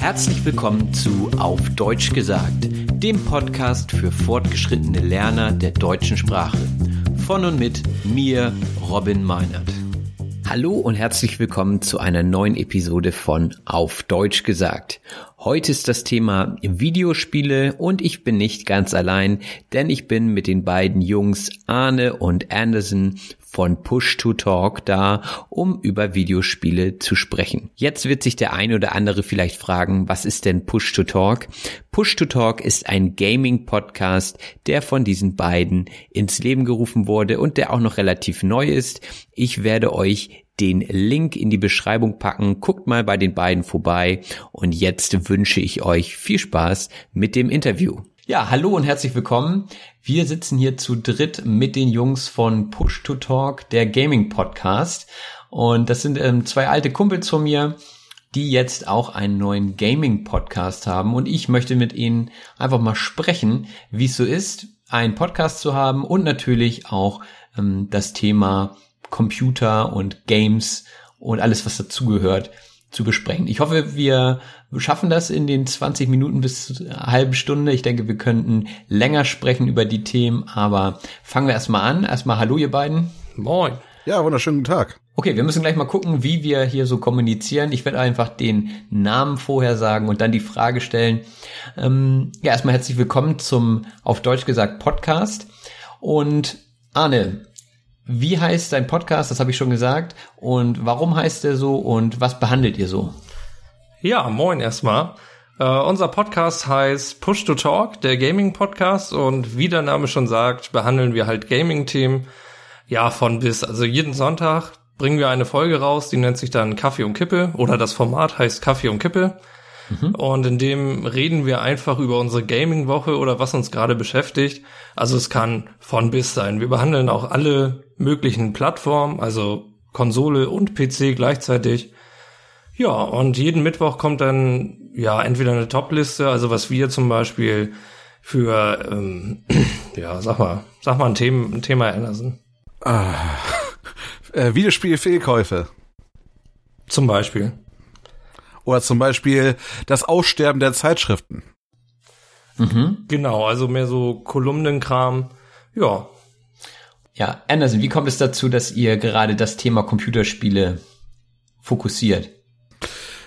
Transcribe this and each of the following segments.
Herzlich willkommen zu Auf Deutsch gesagt, dem Podcast für fortgeschrittene Lerner der deutschen Sprache. Von und mit mir, Robin Meinert. Hallo und herzlich willkommen zu einer neuen Episode von Auf Deutsch gesagt. Heute ist das Thema Videospiele und ich bin nicht ganz allein, denn ich bin mit den beiden Jungs Arne und Anderson von Push to Talk da, um über Videospiele zu sprechen. Jetzt wird sich der eine oder andere vielleicht fragen, was ist denn Push to Talk? Push to Talk ist ein Gaming-Podcast, der von diesen beiden ins Leben gerufen wurde und der auch noch relativ neu ist. Ich werde euch den Link in die Beschreibung packen. Guckt mal bei den beiden vorbei und jetzt wünsche ich euch viel Spaß mit dem Interview. Ja, hallo und herzlich willkommen. Wir sitzen hier zu dritt mit den Jungs von Push to Talk, der Gaming Podcast. Und das sind ähm, zwei alte Kumpels von mir, die jetzt auch einen neuen Gaming Podcast haben. Und ich möchte mit ihnen einfach mal sprechen, wie es so ist, einen Podcast zu haben und natürlich auch ähm, das Thema Computer und Games und alles, was dazugehört, zu besprechen. Ich hoffe, wir schaffen das in den 20 Minuten bis halbe Stunde. Ich denke, wir könnten länger sprechen über die Themen, aber fangen wir erstmal an. Erstmal hallo ihr beiden. Moin. Ja, wunderschönen guten Tag. Okay, wir müssen gleich mal gucken, wie wir hier so kommunizieren. Ich werde einfach den Namen vorher sagen und dann die Frage stellen. Ähm, ja, erstmal herzlich willkommen zum auf Deutsch gesagt Podcast. Und Arne, wie heißt dein Podcast? Das habe ich schon gesagt. Und warum heißt der so und was behandelt ihr so? Ja, moin erstmal. Uh, unser Podcast heißt Push to Talk, der Gaming Podcast. Und wie der Name schon sagt, behandeln wir halt Gaming-Themen. Ja, von bis. Also jeden Sonntag bringen wir eine Folge raus, die nennt sich dann Kaffee und Kippe. Oder das Format heißt Kaffee und Kippe. Mhm. Und in dem reden wir einfach über unsere Gaming-Woche oder was uns gerade beschäftigt. Also es kann von bis sein. Wir behandeln auch alle möglichen Plattformen, also Konsole und PC gleichzeitig. Ja, und jeden Mittwoch kommt dann ja entweder eine Top-Liste, also was wir zum Beispiel für ähm, ja, sag mal, sag mal ein Thema, ein Thema Anderson. Ah, äh, Videospiel-Fehlkäufe. Zum Beispiel. Oder zum Beispiel das Aussterben der Zeitschriften. Mhm. Genau, also mehr so Kolumnenkram. Ja. Ja, Anderson, wie kommt es dazu, dass ihr gerade das Thema Computerspiele fokussiert?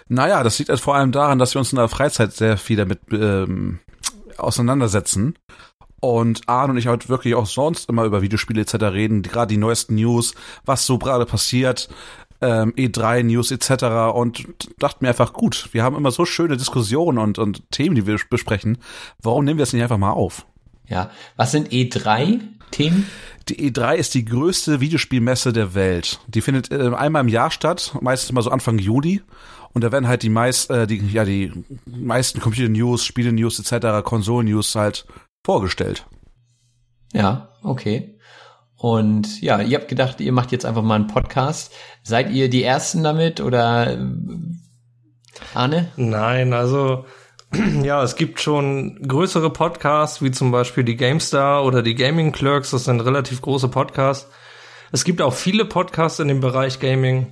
Naja, das liegt halt vor allem daran, dass wir uns in der Freizeit sehr viel damit ähm, auseinandersetzen. Und Arne und ich halt wirklich auch sonst immer über Videospiele etc. reden, gerade die neuesten News, was so gerade passiert, ähm, E3 News etc. und dachten mir einfach gut, wir haben immer so schöne Diskussionen und, und Themen, die wir besprechen. Warum nehmen wir das nicht einfach mal auf? Ja, was sind E3 Themen? Die E3 ist die größte Videospielmesse der Welt. Die findet äh, einmal im Jahr statt, meistens mal so Anfang Juli. Und da werden halt die meist, äh, die, ja, die meisten Computer-News, Spiele-News etc., Konsolen-News halt vorgestellt. Ja, okay. Und ja, ihr habt gedacht, ihr macht jetzt einfach mal einen Podcast. Seid ihr die Ersten damit oder? Arne? Nein, also ja, es gibt schon größere Podcasts, wie zum Beispiel die GameStar oder die Gaming Clerks, das sind relativ große Podcasts. Es gibt auch viele Podcasts in dem Bereich Gaming.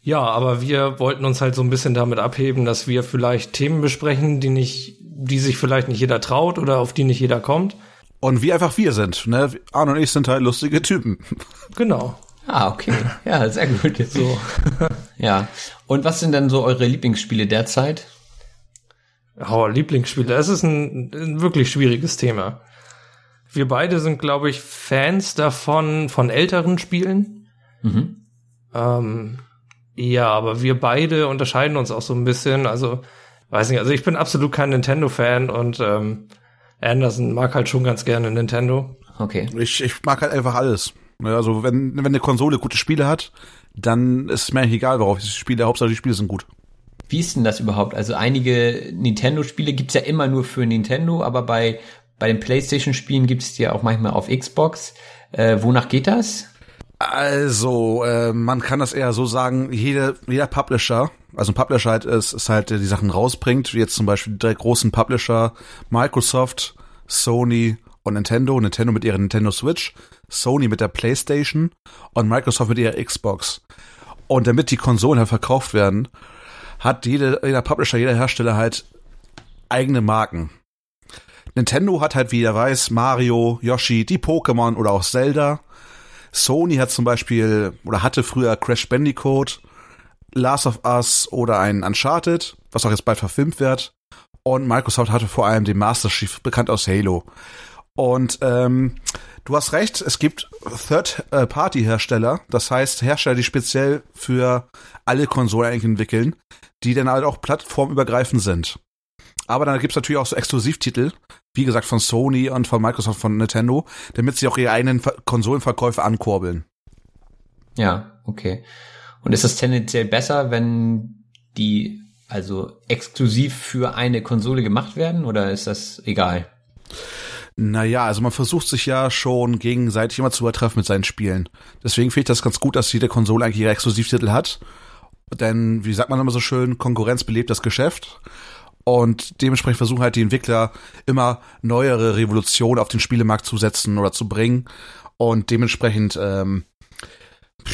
Ja, aber wir wollten uns halt so ein bisschen damit abheben, dass wir vielleicht Themen besprechen, die nicht, die sich vielleicht nicht jeder traut oder auf die nicht jeder kommt. Und wie einfach wir sind, ne? Arne und ich sind halt lustige Typen. Genau. Ah, okay. Ja, sehr gut. So. ja. Und was sind denn so eure Lieblingsspiele derzeit? Oh, Lieblingsspiele. Das ist ein, ein wirklich schwieriges Thema. Wir beide sind, glaube ich, Fans davon, von älteren Spielen. Mhm. Ähm, ja, aber wir beide unterscheiden uns auch so ein bisschen. Also, weiß nicht, also ich bin absolut kein Nintendo-Fan und ähm, Anderson mag halt schon ganz gerne Nintendo. Okay. Ich, ich mag halt einfach alles. Also wenn, wenn eine Konsole gute Spiele hat, dann ist es mir eigentlich egal, worauf ich spiele. Hauptsache die Spiele sind gut. Wie ist denn das überhaupt? Also einige Nintendo-Spiele gibt's ja immer nur für Nintendo, aber bei, bei den PlayStation-Spielen gibt's die ja auch manchmal auf Xbox. Äh, wonach geht das? Also, äh, man kann das eher so sagen, jeder, jeder Publisher, also ein Publisher halt ist, ist halt, der die Sachen rausbringt, wie jetzt zum Beispiel die drei großen Publisher, Microsoft, Sony und Nintendo, Nintendo mit ihrer Nintendo Switch, Sony mit der PlayStation und Microsoft mit ihrer Xbox. Und damit die Konsolen halt verkauft werden, hat jede, jeder Publisher, jeder Hersteller halt eigene Marken. Nintendo hat halt, wie ihr weiß, Mario, Yoshi, die Pokémon oder auch Zelda. Sony hat zum Beispiel oder hatte früher Crash Bandicoot, Last of Us oder ein Uncharted, was auch jetzt bald verfilmt wird. Und Microsoft hatte vor allem den Master Chief, bekannt aus Halo. Und ähm, du hast recht, es gibt Third-Party-Hersteller, das heißt Hersteller, die speziell für alle Konsolen eigentlich entwickeln, die dann halt auch plattformübergreifend sind. Aber dann gibt's natürlich auch so Exklusivtitel, wie gesagt von Sony und von Microsoft, von Nintendo, damit sie auch ihre eigenen Konsolenverkäufe ankurbeln. Ja, okay. Und ist das tendenziell besser, wenn die also exklusiv für eine Konsole gemacht werden oder ist das egal? Naja, also man versucht sich ja schon gegenseitig immer zu übertreffen mit seinen Spielen. Deswegen finde ich das ganz gut, dass jede Konsole eigentlich ihre Exklusivtitel hat. Denn, wie sagt man immer so schön, Konkurrenz belebt das Geschäft. Und dementsprechend versuchen halt die Entwickler immer neuere Revolutionen auf den Spielemarkt zu setzen oder zu bringen. Und dementsprechend, ähm,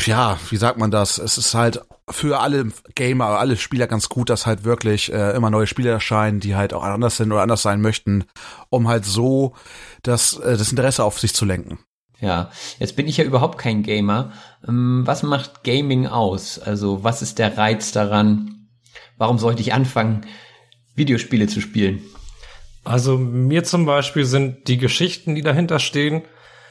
ja, wie sagt man das? Es ist halt für alle Gamer, alle Spieler ganz gut, dass halt wirklich äh, immer neue Spiele erscheinen, die halt auch anders sind oder anders sein möchten, um halt so das, äh, das Interesse auf sich zu lenken. Ja, jetzt bin ich ja überhaupt kein Gamer. Ähm, was macht Gaming aus? Also was ist der Reiz daran? Warum sollte ich anfangen, Videospiele zu spielen? Also mir zum Beispiel sind die Geschichten, die dahinter stehen,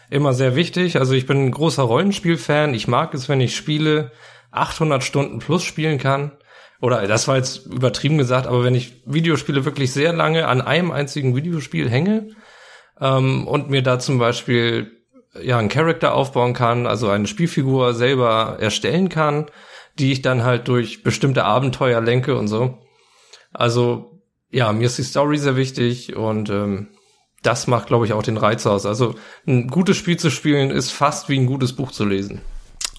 immer sehr wichtig. Also ich bin ein großer Rollenspiel-Fan. Ich mag es, wenn ich Spiele 800 Stunden plus spielen kann. Oder das war jetzt übertrieben gesagt, aber wenn ich Videospiele wirklich sehr lange an einem einzigen Videospiel hänge ähm, und mir da zum Beispiel ja einen Charakter aufbauen kann, also eine Spielfigur selber erstellen kann, die ich dann halt durch bestimmte Abenteuer lenke und so. Also ja, mir ist die Story sehr wichtig und ähm, das macht, glaube ich, auch den Reiz aus. Also ein gutes Spiel zu spielen ist fast wie ein gutes Buch zu lesen.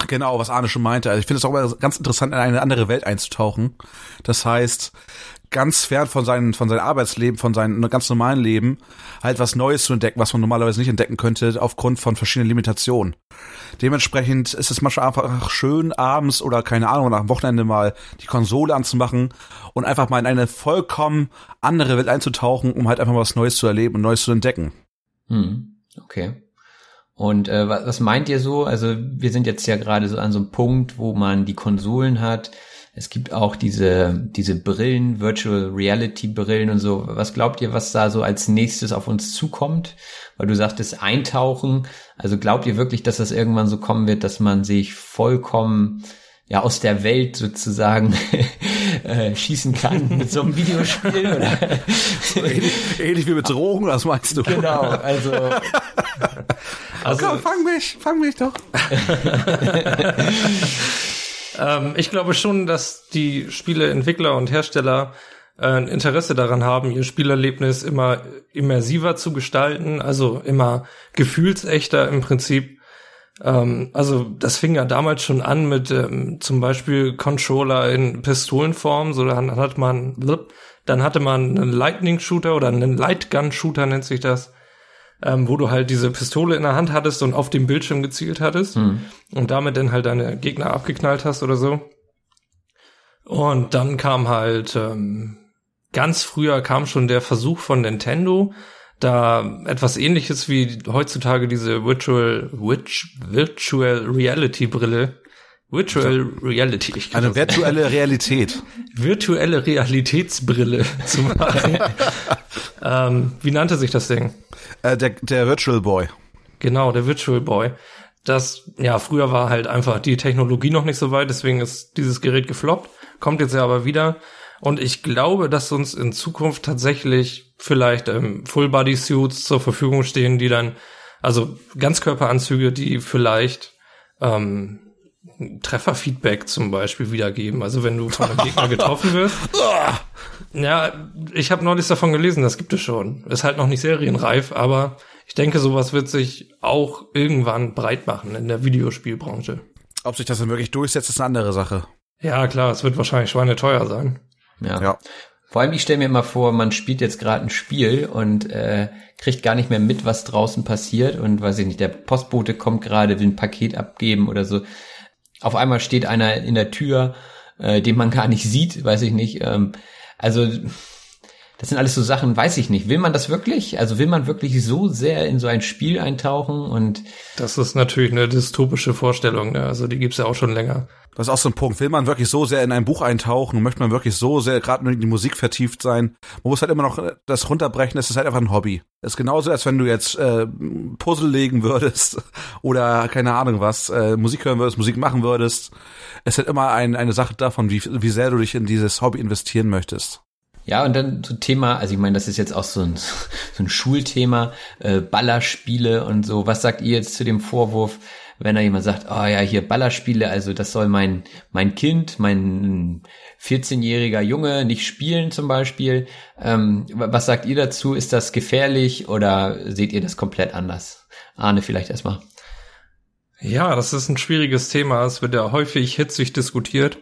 Genau, was Arne schon meinte. Also ich finde es auch immer ganz interessant, in eine andere Welt einzutauchen. Das heißt, ganz fern von seinem, von seinem Arbeitsleben, von seinem ganz normalen Leben, halt was Neues zu entdecken, was man normalerweise nicht entdecken könnte, aufgrund von verschiedenen Limitationen. Dementsprechend ist es manchmal einfach schön, abends oder keine Ahnung, nach dem Wochenende mal die Konsole anzumachen und einfach mal in eine vollkommen andere Welt einzutauchen, um halt einfach mal was Neues zu erleben und Neues zu entdecken. Hm, okay. Und äh, was meint ihr so? Also wir sind jetzt ja gerade so an so einem Punkt, wo man die Konsolen hat. Es gibt auch diese, diese Brillen, Virtual Reality Brillen und so. Was glaubt ihr, was da so als nächstes auf uns zukommt? Weil du sagtest Eintauchen. Also glaubt ihr wirklich, dass das irgendwann so kommen wird, dass man sich vollkommen ja aus der Welt sozusagen äh, schießen kann mit so einem Videospiel oder ähnlich, ähnlich wie mit Drogen, was meinst du? Genau, also also Komm, fang mich, fang mich doch. ähm, ich glaube schon, dass die Spieleentwickler und Hersteller äh, ein Interesse daran haben, ihr Spielerlebnis immer immersiver zu gestalten, also immer gefühlsechter im Prinzip. Ähm, also das fing ja damals schon an mit ähm, zum Beispiel Controller in Pistolenform, so dann hat man, dann hatte man einen Lightning Shooter oder einen Lightgun Shooter nennt sich das, ähm, wo du halt diese Pistole in der Hand hattest und auf dem Bildschirm gezielt hattest hm. und damit dann halt deine Gegner abgeknallt hast oder so. Und dann kam halt ähm, ganz früher kam schon der Versuch von Nintendo, da etwas ähnliches wie heutzutage diese Virtual Virtual Reality Brille Virtual Reality. Ich Eine virtuelle Realität. virtuelle Realitätsbrille zu machen. ähm, wie nannte sich das Ding? Äh, der, der Virtual Boy. Genau, der Virtual Boy. Das, ja, früher war halt einfach die Technologie noch nicht so weit, deswegen ist dieses Gerät gefloppt, kommt jetzt ja aber wieder. Und ich glaube, dass uns in Zukunft tatsächlich vielleicht ähm, Full-Body-Suits zur Verfügung stehen, die dann, also Ganzkörperanzüge, die vielleicht ähm, Trefferfeedback zum Beispiel wiedergeben. Also wenn du von einem Gegner getroffen wirst. ja, ich habe neulich davon gelesen, das gibt es schon. Ist halt noch nicht serienreif, aber ich denke, sowas wird sich auch irgendwann breit machen in der Videospielbranche. Ob sich das dann wirklich durchsetzt, ist eine andere Sache. Ja, klar, es wird wahrscheinlich schweineteuer sein. Ja. ja. Vor allem, ich stelle mir immer vor, man spielt jetzt gerade ein Spiel und äh, kriegt gar nicht mehr mit, was draußen passiert und weiß ich nicht, der Postbote kommt gerade, will ein Paket abgeben oder so. Auf einmal steht einer in der Tür, äh, den man gar nicht sieht, weiß ich nicht. Ähm, also das sind alles so Sachen, weiß ich nicht. Will man das wirklich? Also will man wirklich so sehr in so ein Spiel eintauchen und Das ist natürlich eine dystopische Vorstellung, ne? Also die gibt's ja auch schon länger. Das ist auch so ein Punkt. Will man wirklich so sehr in ein Buch eintauchen? Möchte man wirklich so sehr gerade nur in die Musik vertieft sein? Man muss halt immer noch das runterbrechen. Es ist halt einfach ein Hobby. Es ist genauso, als wenn du jetzt äh, Puzzle legen würdest oder keine Ahnung was, äh, Musik hören würdest, Musik machen würdest. Es ist halt immer ein, eine Sache davon, wie, wie sehr du dich in dieses Hobby investieren möchtest. Ja, und dann so Thema, also ich meine, das ist jetzt auch so ein, so ein Schulthema, äh, Ballerspiele und so. Was sagt ihr jetzt zu dem Vorwurf, wenn da jemand sagt, oh ja, hier Ballerspiele, also das soll mein, mein Kind, mein 14-jähriger Junge nicht spielen zum Beispiel. Ähm, was sagt ihr dazu? Ist das gefährlich oder seht ihr das komplett anders? Arne, vielleicht erstmal. Ja, das ist ein schwieriges Thema. Es wird ja häufig hitzig diskutiert.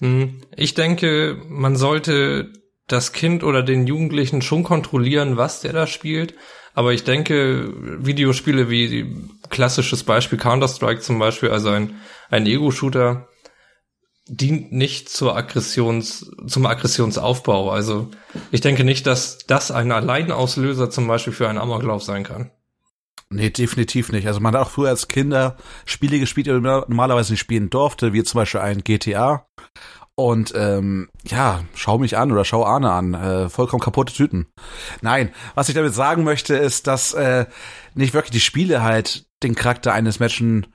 Hm, ich denke, man sollte das Kind oder den Jugendlichen schon kontrollieren, was der da spielt. Aber ich denke, Videospiele wie klassisches Beispiel Counter-Strike zum Beispiel, also ein, ein Ego-Shooter, dient nicht zur Aggressions, zum Aggressionsaufbau. Also ich denke nicht, dass das ein Alleinauslöser zum Beispiel für einen Amoklauf sein kann. Nee, definitiv nicht. Also man hat auch früher als Kinder Spiele gespielt, die man normalerweise nicht spielen durfte, wie zum Beispiel ein GTA. Und ähm, ja, schau mich an oder schau Arne an. Äh, vollkommen kaputte Tüten. Nein, was ich damit sagen möchte, ist, dass äh, nicht wirklich die Spiele halt den Charakter eines Menschen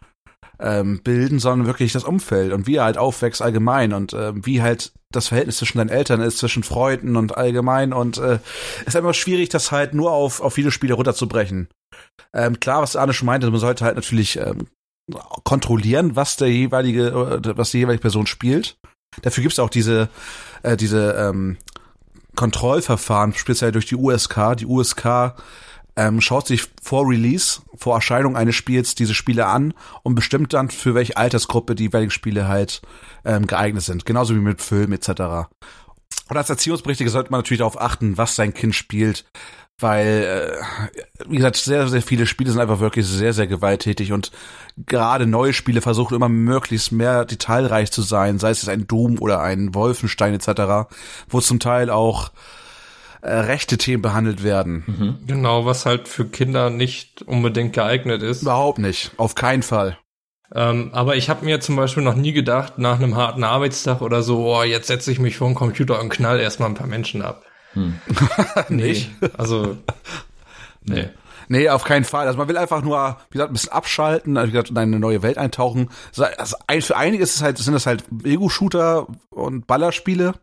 ähm, bilden, sondern wirklich das Umfeld und wie er halt aufwächst allgemein und äh, wie halt das Verhältnis zwischen deinen Eltern ist, zwischen Freunden und allgemein. Und äh, ist immer schwierig, das halt nur auf, auf Videospiele runterzubrechen. Ähm, klar, was Arne schon meinte, man sollte halt natürlich ähm, kontrollieren, was der jeweilige, äh, was die jeweilige Person spielt. Dafür gibt es auch diese, äh, diese ähm, Kontrollverfahren, speziell durch die USK. Die USK ähm, schaut sich vor Release, vor Erscheinung eines Spiels diese Spiele an und bestimmt dann, für welche Altersgruppe die jeweiligen Spiele halt ähm, geeignet sind. Genauso wie mit Film etc. Und als Erziehungsberechtigter sollte man natürlich darauf achten, was sein Kind spielt, weil, äh, wie gesagt, sehr, sehr viele Spiele sind einfach wirklich sehr, sehr gewalttätig und gerade neue Spiele versuchen immer möglichst mehr detailreich zu sein, sei es ein Doom oder ein Wolfenstein etc., wo zum Teil auch äh, rechte Themen behandelt werden. Mhm. Genau, was halt für Kinder nicht unbedingt geeignet ist. Überhaupt nicht, auf keinen Fall. Ähm, aber ich habe mir zum Beispiel noch nie gedacht, nach einem harten Arbeitstag oder so, oh, jetzt setze ich mich vor den Computer und knall erstmal ein paar Menschen ab. Hm. nee, also nee. Nee, auf keinen Fall. Also man will einfach nur, wie gesagt, ein bisschen abschalten, also wie gesagt, in eine neue Welt eintauchen. Also für einige ist es halt, sind das halt Ego-Shooter und Ballerspiele.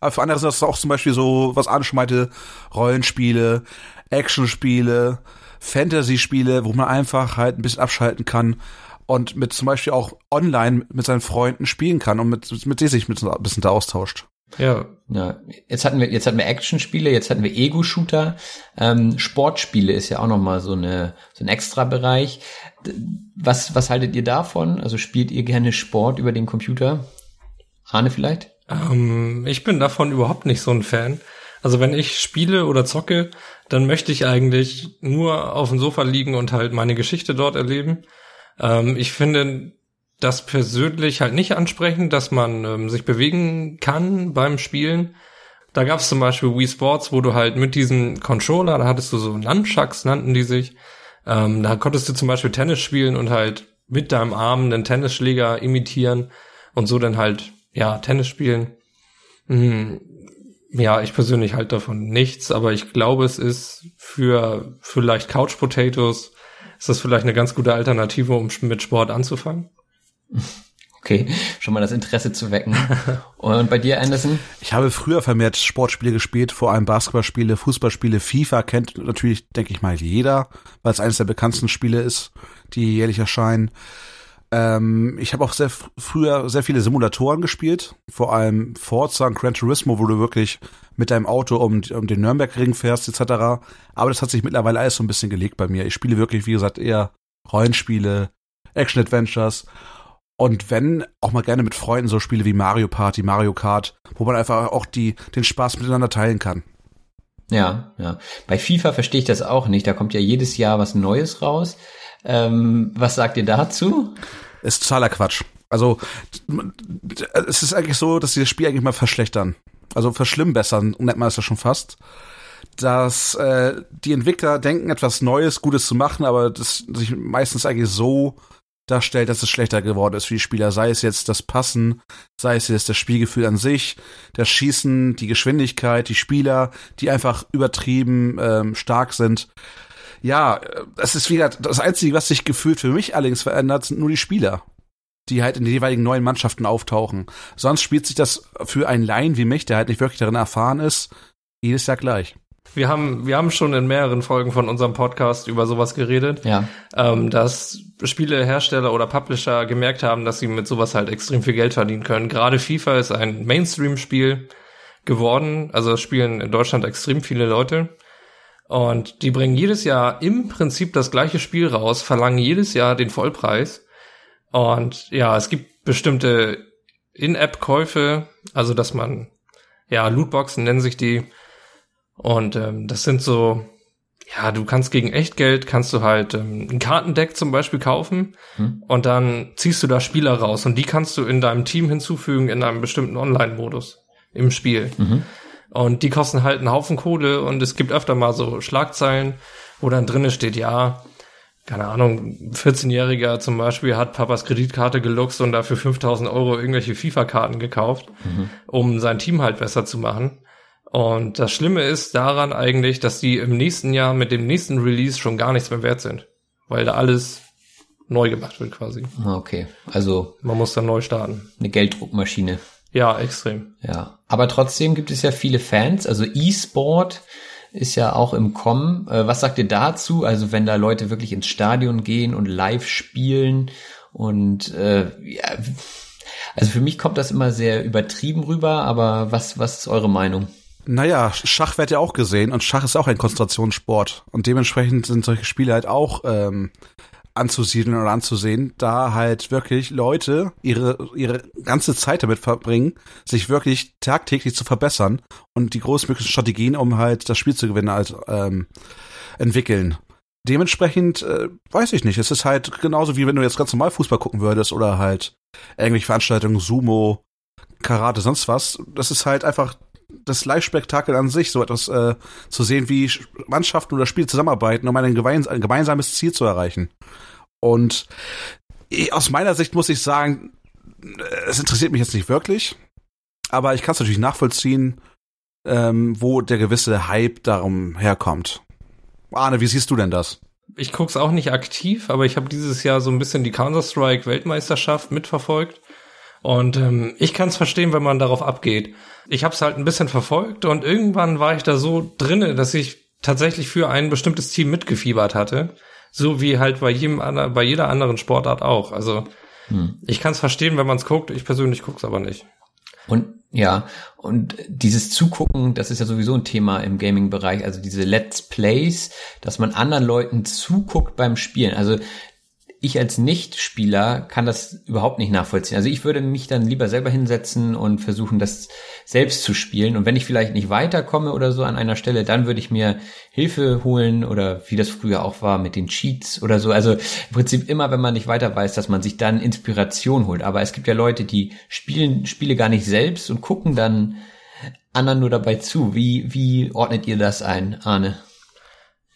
Aber für andere sind das auch zum Beispiel so, was Arne schon meinte, Rollenspiele, Actionspiele, Fantasy-Spiele, wo man einfach halt ein bisschen abschalten kann und mit zum Beispiel auch online mit seinen Freunden spielen kann und mit, mit denen sich ein bisschen da austauscht. Ja. Ja, jetzt hatten wir, jetzt hatten wir Action-Spiele, jetzt hatten wir Ego-Shooter. Ähm, Sportspiele ist ja auch nochmal so eine, so ein Extra-Bereich. Was, was haltet ihr davon? Also spielt ihr gerne Sport über den Computer? Arne vielleicht? Ähm, ich bin davon überhaupt nicht so ein Fan. Also wenn ich spiele oder zocke, dann möchte ich eigentlich nur auf dem Sofa liegen und halt meine Geschichte dort erleben. Ähm, ich finde das persönlich halt nicht ansprechend, dass man ähm, sich bewegen kann beim Spielen. Da gab es zum Beispiel Wii Sports, wo du halt mit diesem Controller, da hattest du so Nunchucks, nannten die sich. Ähm, da konntest du zum Beispiel Tennis spielen und halt mit deinem Arm einen Tennisschläger imitieren und so dann halt, ja, Tennis spielen. Hm, ja, ich persönlich halt davon nichts, aber ich glaube, es ist für vielleicht Couch Potatoes, ist das vielleicht eine ganz gute Alternative, um mit Sport anzufangen. Okay, schon mal das Interesse zu wecken. Und bei dir, Anderson? Ich habe früher vermehrt Sportspiele gespielt, vor allem Basketballspiele, Fußballspiele. FIFA kennt natürlich, denke ich mal, jeder, weil es eines der bekanntesten Spiele ist, die jährlich erscheinen. Ähm, ich habe auch sehr früher sehr viele Simulatoren gespielt, vor allem Forza und Gran Turismo, wo du wirklich mit deinem Auto um, um den Nürnbergring fährst etc. Aber das hat sich mittlerweile alles so ein bisschen gelegt bei mir. Ich spiele wirklich, wie gesagt, eher Rollenspiele, Action-Adventures und wenn, auch mal gerne mit Freunden so Spiele wie Mario Party, Mario Kart, wo man einfach auch die, den Spaß miteinander teilen kann. Ja, ja. Bei FIFA verstehe ich das auch nicht. Da kommt ja jedes Jahr was Neues raus. Ähm, was sagt ihr dazu? Ist totaler Quatsch. Also es ist eigentlich so, dass sie das Spiel eigentlich mal verschlechtern. Also verschlimmbessern, nennt man es ja schon fast. Dass äh, die Entwickler denken, etwas Neues, Gutes zu machen, aber das sich meistens eigentlich so darstellt, dass es schlechter geworden ist für die Spieler. Sei es jetzt das Passen, sei es jetzt das Spielgefühl an sich, das Schießen, die Geschwindigkeit, die Spieler, die einfach übertrieben ähm, stark sind. Ja, es ist wieder das Einzige, was sich gefühlt für mich allerdings verändert, sind nur die Spieler, die halt in den jeweiligen neuen Mannschaften auftauchen. Sonst spielt sich das für einen Laien wie mich, der halt nicht wirklich darin erfahren ist, jedes Jahr gleich. Wir haben, wir haben schon in mehreren Folgen von unserem Podcast über sowas geredet, ja. ähm, dass Spielehersteller oder Publisher gemerkt haben, dass sie mit sowas halt extrem viel Geld verdienen können. Gerade FIFA ist ein Mainstream-Spiel geworden, also spielen in Deutschland extrem viele Leute. Und die bringen jedes Jahr im Prinzip das gleiche Spiel raus, verlangen jedes Jahr den Vollpreis. Und ja, es gibt bestimmte In-App-Käufe, also dass man, ja, Lootboxen nennen sich die, und ähm, das sind so, ja, du kannst gegen Echtgeld, kannst du halt ähm, ein Kartendeck zum Beispiel kaufen hm. und dann ziehst du da Spieler raus und die kannst du in deinem Team hinzufügen in einem bestimmten Online-Modus im Spiel. Mhm. Und die kosten halt einen Haufen Kohle und es gibt öfter mal so Schlagzeilen, wo dann drinnen steht, ja, keine Ahnung, 14-Jähriger zum Beispiel hat Papas Kreditkarte geluchst und dafür 5000 Euro irgendwelche FIFA-Karten gekauft, mhm. um sein Team halt besser zu machen. Und das Schlimme ist daran eigentlich, dass die im nächsten Jahr mit dem nächsten Release schon gar nichts mehr wert sind. Weil da alles neu gemacht wird quasi. Ah, okay, also. Man muss dann neu starten. Eine Gelddruckmaschine. Ja, extrem. Ja. Aber trotzdem gibt es ja viele Fans. Also E-Sport ist ja auch im Kommen. Äh, was sagt ihr dazu? Also wenn da Leute wirklich ins Stadion gehen und live spielen und äh, ja, also für mich kommt das immer sehr übertrieben rüber, aber was, was ist eure Meinung? Naja, Schach wird ja auch gesehen und Schach ist auch ein Konzentrationssport. Und dementsprechend sind solche Spiele halt auch ähm, anzusiedeln oder anzusehen, da halt wirklich Leute ihre, ihre ganze Zeit damit verbringen, sich wirklich tagtäglich zu verbessern und die großmöglichen Strategien, um halt das Spiel zu gewinnen, halt ähm, entwickeln. Dementsprechend äh, weiß ich nicht. Es ist halt genauso wie wenn du jetzt ganz normal Fußball gucken würdest oder halt irgendwelche Veranstaltungen, Sumo, Karate, sonst was. Das ist halt einfach das Live-Spektakel an sich, so etwas äh, zu sehen, wie Mannschaften oder Spiele zusammenarbeiten, um ein, gemeins ein gemeinsames Ziel zu erreichen. Und aus meiner Sicht muss ich sagen, es interessiert mich jetzt nicht wirklich, aber ich kann es natürlich nachvollziehen, ähm, wo der gewisse Hype darum herkommt. Arne, wie siehst du denn das? Ich guck's auch nicht aktiv, aber ich habe dieses Jahr so ein bisschen die Counter-Strike Weltmeisterschaft mitverfolgt und ähm, ich kann es verstehen, wenn man darauf abgeht. Ich habe es halt ein bisschen verfolgt und irgendwann war ich da so drinne, dass ich tatsächlich für ein bestimmtes Team mitgefiebert hatte. So wie halt bei jedem bei jeder anderen Sportart auch. Also hm. ich kann es verstehen, wenn man es guckt. Ich persönlich guck's aber nicht. Und Ja, und dieses Zugucken, das ist ja sowieso ein Thema im Gaming-Bereich, also diese Let's Plays, dass man anderen Leuten zuguckt beim Spielen. Also ich als Nichtspieler kann das überhaupt nicht nachvollziehen. Also ich würde mich dann lieber selber hinsetzen und versuchen, das selbst zu spielen. Und wenn ich vielleicht nicht weiterkomme oder so an einer Stelle, dann würde ich mir Hilfe holen oder wie das früher auch war mit den Cheats oder so. Also im Prinzip immer, wenn man nicht weiter weiß, dass man sich dann Inspiration holt. Aber es gibt ja Leute, die spielen Spiele gar nicht selbst und gucken dann anderen nur dabei zu. Wie, wie ordnet ihr das ein, Arne?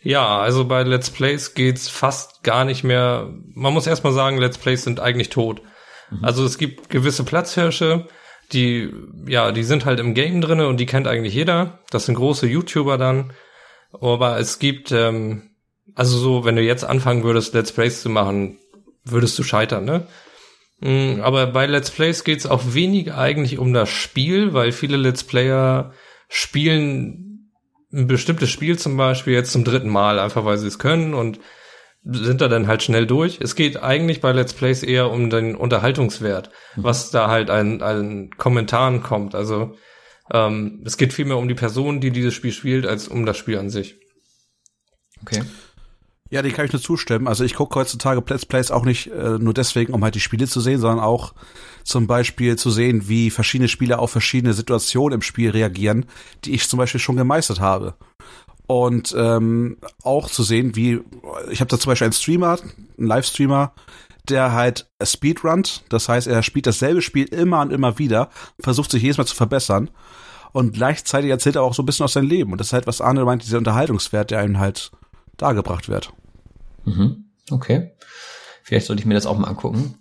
Ja, also bei Let's Plays geht's fast gar nicht mehr. Man muss erstmal sagen, Let's Plays sind eigentlich tot. Mhm. Also es gibt gewisse Platzhirsche, die, ja, die sind halt im Game drinne und die kennt eigentlich jeder. Das sind große YouTuber dann. Aber es gibt, ähm, also so, wenn du jetzt anfangen würdest, Let's Plays zu machen, würdest du scheitern, ne? Mm, aber bei Let's Plays geht's auch wenig eigentlich um das Spiel, weil viele Let's Player spielen ein bestimmtes Spiel zum Beispiel jetzt zum dritten Mal, einfach weil sie es können und sind da dann halt schnell durch. Es geht eigentlich bei Let's Plays eher um den Unterhaltungswert, mhm. was da halt an, an Kommentaren kommt. Also ähm, es geht vielmehr um die Person, die dieses Spiel spielt, als um das Spiel an sich. Okay. Ja, die kann ich nur zustimmen. Also ich gucke heutzutage Let's Plays auch nicht äh, nur deswegen, um halt die Spiele zu sehen, sondern auch zum Beispiel zu sehen, wie verschiedene Spieler auf verschiedene Situationen im Spiel reagieren, die ich zum Beispiel schon gemeistert habe. Und ähm, auch zu sehen, wie, ich habe da zum Beispiel einen Streamer, einen Livestreamer, der halt speedrunnt, das heißt, er spielt dasselbe Spiel immer und immer wieder, versucht sich jedes Mal zu verbessern und gleichzeitig erzählt er auch so ein bisschen aus seinem Leben und das ist halt, was Arne meint, dieser Unterhaltungswert, der einem halt dargebracht wird. Mhm. Okay. Vielleicht sollte ich mir das auch mal angucken.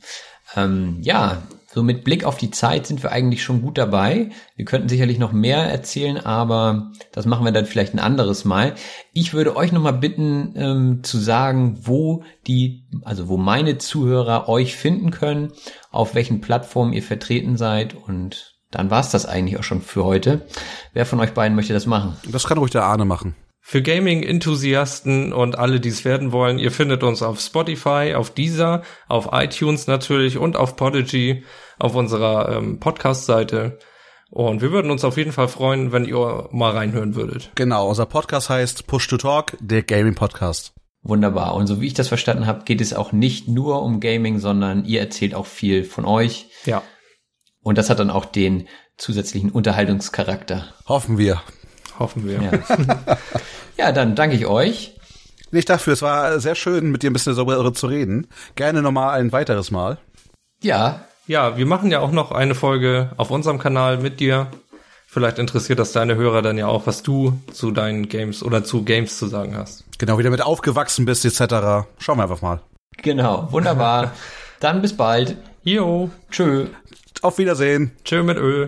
Ähm, ja, so mit Blick auf die Zeit sind wir eigentlich schon gut dabei. Wir könnten sicherlich noch mehr erzählen, aber das machen wir dann vielleicht ein anderes Mal. Ich würde euch nochmal bitten ähm, zu sagen, wo die, also wo meine Zuhörer euch finden können, auf welchen Plattformen ihr vertreten seid und dann war's das eigentlich auch schon für heute. Wer von euch beiden möchte das machen? Das kann ruhig der Arne machen. Für Gaming-Enthusiasten und alle, die es werden wollen, ihr findet uns auf Spotify, auf Deezer, auf iTunes natürlich und auf Podigy auf unserer ähm, Podcast-Seite. Und wir würden uns auf jeden Fall freuen, wenn ihr mal reinhören würdet. Genau, unser Podcast heißt Push to Talk, der Gaming-Podcast. Wunderbar. Und so wie ich das verstanden habe, geht es auch nicht nur um Gaming, sondern ihr erzählt auch viel von euch. Ja. Und das hat dann auch den zusätzlichen Unterhaltungscharakter. Hoffen wir. Hoffen wir. Ja, ja dann danke ich euch. Nicht dafür, es war sehr schön, mit dir ein bisschen darüber zu reden. Gerne nochmal ein weiteres Mal. Ja. Ja, wir machen ja auch noch eine Folge auf unserem Kanal mit dir. Vielleicht interessiert das deine Hörer dann ja auch, was du zu deinen Games oder zu Games zu sagen hast. Genau, wie du damit aufgewachsen bist, etc. Schauen wir einfach mal. Genau, wunderbar. dann bis bald. Jo. Tschö. Auf Wiedersehen. Tschö mit Öl.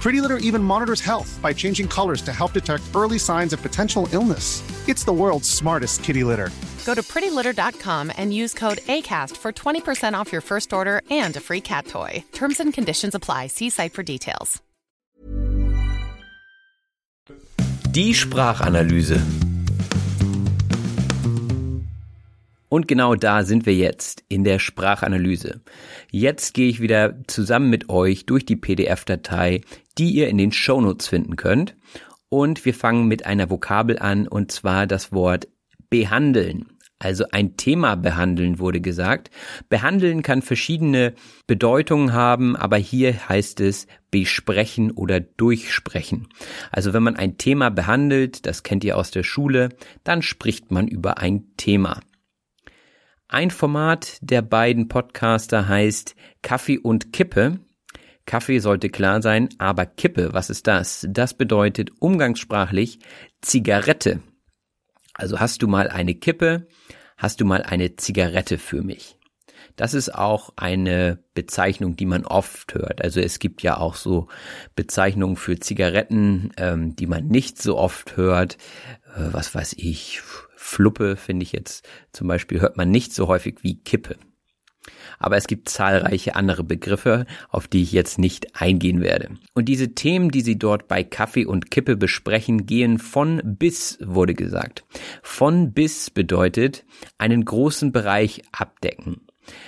Pretty Litter even monitors health by changing colors to help detect early signs of potential illness. It's the world's smartest kitty litter. Go to prettylitter.com and use code ACAST for 20% off your first order and a free cat toy. Terms and conditions apply. See site for details. Die Sprachanalyse. Und genau da sind wir jetzt in der Sprachanalyse. Jetzt gehe ich wieder zusammen mit euch durch die PDF-Datei, die ihr in den Shownotes finden könnt. Und wir fangen mit einer Vokabel an, und zwar das Wort behandeln. Also ein Thema behandeln wurde gesagt. Behandeln kann verschiedene Bedeutungen haben, aber hier heißt es besprechen oder durchsprechen. Also wenn man ein Thema behandelt, das kennt ihr aus der Schule, dann spricht man über ein Thema. Ein Format der beiden Podcaster heißt Kaffee und Kippe. Kaffee sollte klar sein, aber Kippe, was ist das? Das bedeutet umgangssprachlich Zigarette. Also hast du mal eine Kippe, hast du mal eine Zigarette für mich? Das ist auch eine Bezeichnung, die man oft hört. Also es gibt ja auch so Bezeichnungen für Zigaretten, ähm, die man nicht so oft hört. Äh, was weiß ich, Fluppe finde ich jetzt zum Beispiel hört man nicht so häufig wie Kippe. Aber es gibt zahlreiche andere Begriffe, auf die ich jetzt nicht eingehen werde. Und diese Themen, die sie dort bei Kaffee und Kippe besprechen, gehen von bis, wurde gesagt. Von bis bedeutet einen großen Bereich abdecken.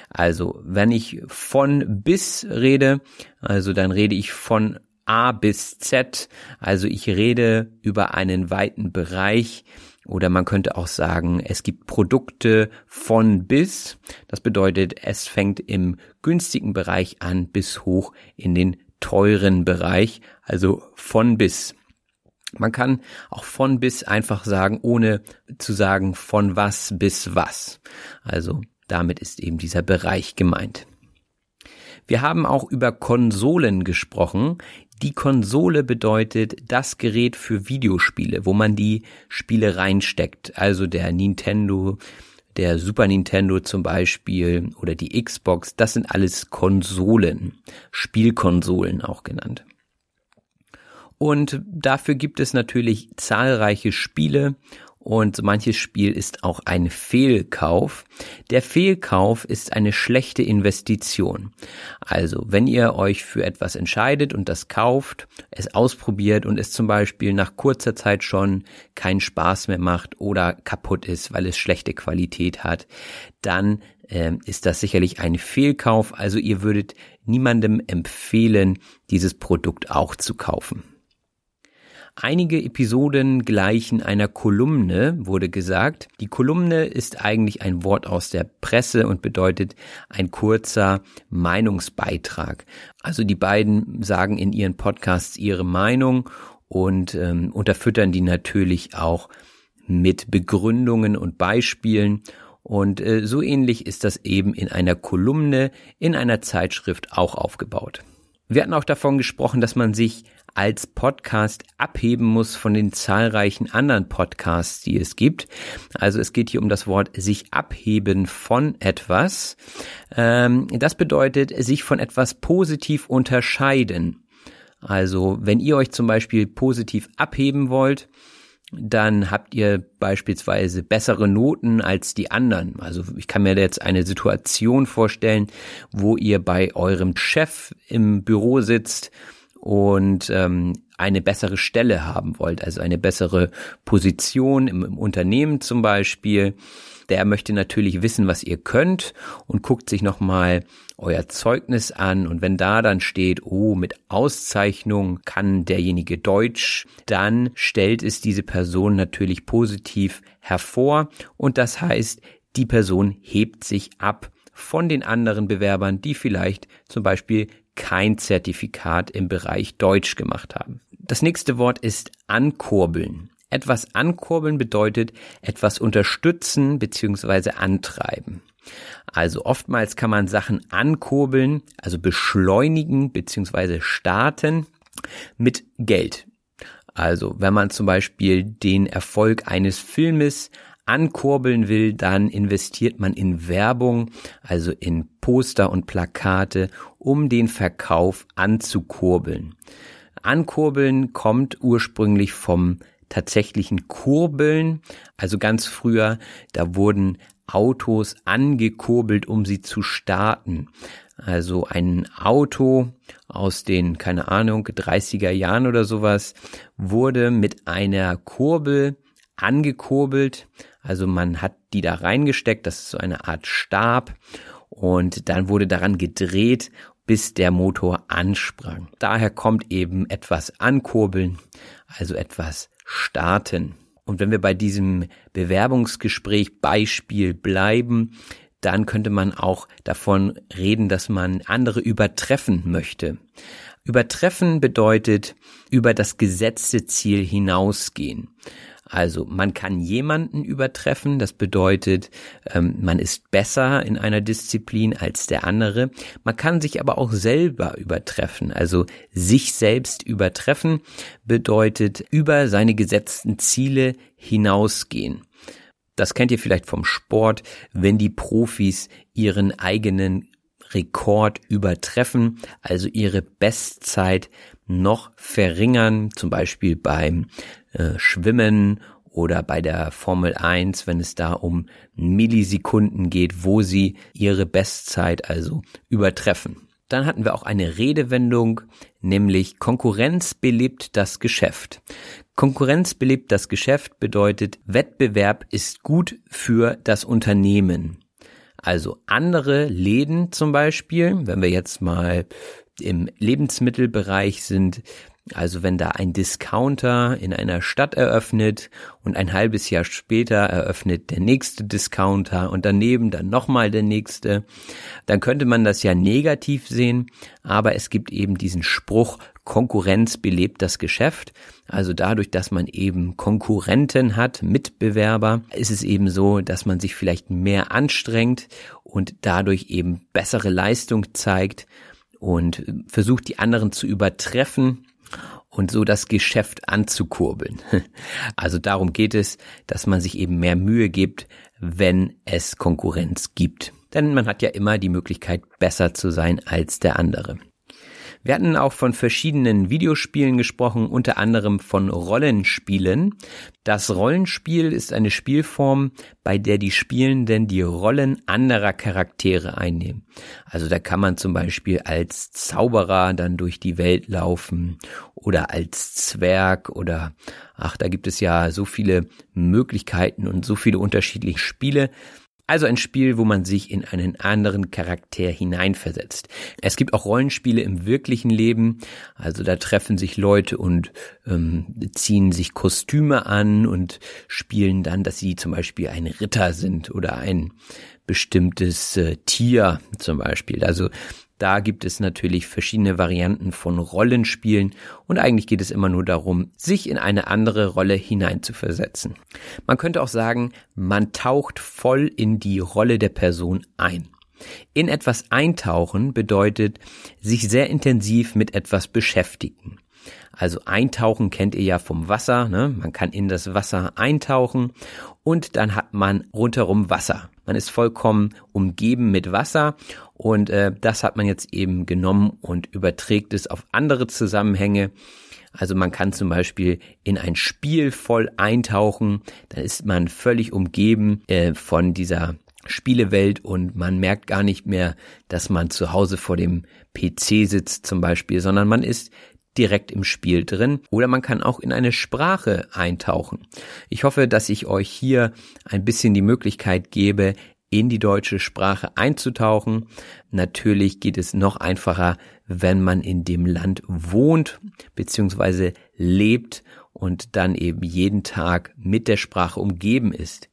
Also, wenn ich von bis rede, also dann rede ich von A bis Z, also ich rede über einen weiten Bereich, oder man könnte auch sagen, es gibt Produkte von bis. Das bedeutet, es fängt im günstigen Bereich an bis hoch in den teuren Bereich, also von bis. Man kann auch von bis einfach sagen, ohne zu sagen von was bis was. Also damit ist eben dieser Bereich gemeint. Wir haben auch über Konsolen gesprochen. Die Konsole bedeutet das Gerät für Videospiele, wo man die Spiele reinsteckt. Also der Nintendo, der Super Nintendo zum Beispiel oder die Xbox, das sind alles Konsolen, Spielkonsolen auch genannt. Und dafür gibt es natürlich zahlreiche Spiele und manches Spiel ist auch ein Fehlkauf. Der Fehlkauf ist eine schlechte Investition. Also, wenn ihr euch für etwas entscheidet und das kauft, es ausprobiert und es zum Beispiel nach kurzer Zeit schon keinen Spaß mehr macht oder kaputt ist, weil es schlechte Qualität hat, dann äh, ist das sicherlich ein Fehlkauf. Also ihr würdet niemandem empfehlen, dieses Produkt auch zu kaufen. Einige Episoden gleichen einer Kolumne, wurde gesagt. Die Kolumne ist eigentlich ein Wort aus der Presse und bedeutet ein kurzer Meinungsbeitrag. Also die beiden sagen in ihren Podcasts ihre Meinung und ähm, unterfüttern die natürlich auch mit Begründungen und Beispielen. Und äh, so ähnlich ist das eben in einer Kolumne in einer Zeitschrift auch aufgebaut. Wir hatten auch davon gesprochen, dass man sich als Podcast abheben muss von den zahlreichen anderen Podcasts, die es gibt. Also es geht hier um das Wort sich abheben von etwas. Ähm, das bedeutet sich von etwas positiv unterscheiden. Also wenn ihr euch zum Beispiel positiv abheben wollt, dann habt ihr beispielsweise bessere Noten als die anderen. Also ich kann mir jetzt eine Situation vorstellen, wo ihr bei eurem Chef im Büro sitzt und ähm, eine bessere Stelle haben wollt, also eine bessere Position im, im, Unternehmen zum Beispiel, der möchte natürlich wissen, was ihr könnt und guckt sich nochmal euer Zeugnis an. Und wenn da dann steht, oh, mit Auszeichnung kann derjenige Deutsch, dann stellt es diese Person natürlich positiv hervor. Und das heißt, die Person hebt sich ab von den anderen Bewerbern, die vielleicht zum Beispiel kein Zertifikat im Bereich Deutsch gemacht haben. Das nächste Wort ist ankurbeln. Etwas ankurbeln bedeutet etwas unterstützen bzw. antreiben. Also oftmals kann man Sachen ankurbeln, also beschleunigen bzw. starten mit Geld. Also wenn man zum Beispiel den Erfolg eines Filmes ankurbeln will, dann investiert man in Werbung, also in Poster und Plakate, um den Verkauf anzukurbeln. Ankurbeln kommt ursprünglich vom tatsächlichen Kurbeln, also ganz früher, da wurden Autos angekurbelt, um sie zu starten. Also ein Auto aus den, keine Ahnung, 30er Jahren oder sowas, wurde mit einer Kurbel angekurbelt. Also man hat die da reingesteckt, das ist so eine Art Stab und dann wurde daran gedreht, bis der Motor ansprang. Daher kommt eben etwas ankurbeln, also etwas starten. Und wenn wir bei diesem Bewerbungsgespräch Beispiel bleiben, dann könnte man auch davon reden, dass man andere übertreffen möchte. Übertreffen bedeutet über das gesetzte Ziel hinausgehen. Also man kann jemanden übertreffen, das bedeutet, ähm, man ist besser in einer Disziplin als der andere. Man kann sich aber auch selber übertreffen, also sich selbst übertreffen bedeutet über seine gesetzten Ziele hinausgehen. Das kennt ihr vielleicht vom Sport, wenn die Profis ihren eigenen Rekord übertreffen, also ihre Bestzeit noch verringern, zum Beispiel beim äh, Schwimmen oder bei der Formel 1, wenn es da um Millisekunden geht, wo sie ihre Bestzeit also übertreffen. Dann hatten wir auch eine Redewendung, nämlich Konkurrenz belebt das Geschäft. Konkurrenz belebt das Geschäft bedeutet, Wettbewerb ist gut für das Unternehmen. Also andere Läden zum Beispiel, wenn wir jetzt mal im Lebensmittelbereich sind, also wenn da ein Discounter in einer Stadt eröffnet und ein halbes Jahr später eröffnet der nächste Discounter und daneben dann nochmal der nächste, dann könnte man das ja negativ sehen, aber es gibt eben diesen Spruch, Konkurrenz belebt das Geschäft. Also dadurch, dass man eben Konkurrenten hat, Mitbewerber, ist es eben so, dass man sich vielleicht mehr anstrengt und dadurch eben bessere Leistung zeigt und versucht, die anderen zu übertreffen und so das Geschäft anzukurbeln. Also darum geht es, dass man sich eben mehr Mühe gibt, wenn es Konkurrenz gibt. Denn man hat ja immer die Möglichkeit, besser zu sein als der andere. Wir hatten auch von verschiedenen Videospielen gesprochen, unter anderem von Rollenspielen. Das Rollenspiel ist eine Spielform, bei der die Spielenden die Rollen anderer Charaktere einnehmen. Also da kann man zum Beispiel als Zauberer dann durch die Welt laufen oder als Zwerg oder ach, da gibt es ja so viele Möglichkeiten und so viele unterschiedliche Spiele. Also ein Spiel, wo man sich in einen anderen Charakter hineinversetzt. Es gibt auch Rollenspiele im wirklichen Leben. Also da treffen sich Leute und ähm, ziehen sich Kostüme an und spielen dann, dass sie zum Beispiel ein Ritter sind oder ein bestimmtes äh, Tier zum Beispiel. Also da gibt es natürlich verschiedene Varianten von Rollenspielen und eigentlich geht es immer nur darum, sich in eine andere Rolle hineinzuversetzen. Man könnte auch sagen, man taucht voll in die Rolle der Person ein. In etwas eintauchen bedeutet sich sehr intensiv mit etwas beschäftigen. Also eintauchen kennt ihr ja vom Wasser, ne? man kann in das Wasser eintauchen und dann hat man rundherum Wasser. Man ist vollkommen umgeben mit Wasser und äh, das hat man jetzt eben genommen und überträgt es auf andere Zusammenhänge. Also man kann zum Beispiel in ein Spiel voll eintauchen, dann ist man völlig umgeben äh, von dieser Spielewelt und man merkt gar nicht mehr, dass man zu Hause vor dem PC sitzt zum Beispiel, sondern man ist direkt im Spiel drin oder man kann auch in eine Sprache eintauchen. Ich hoffe, dass ich euch hier ein bisschen die Möglichkeit gebe, in die deutsche Sprache einzutauchen. Natürlich geht es noch einfacher, wenn man in dem Land wohnt bzw. lebt und dann eben jeden Tag mit der Sprache umgeben ist.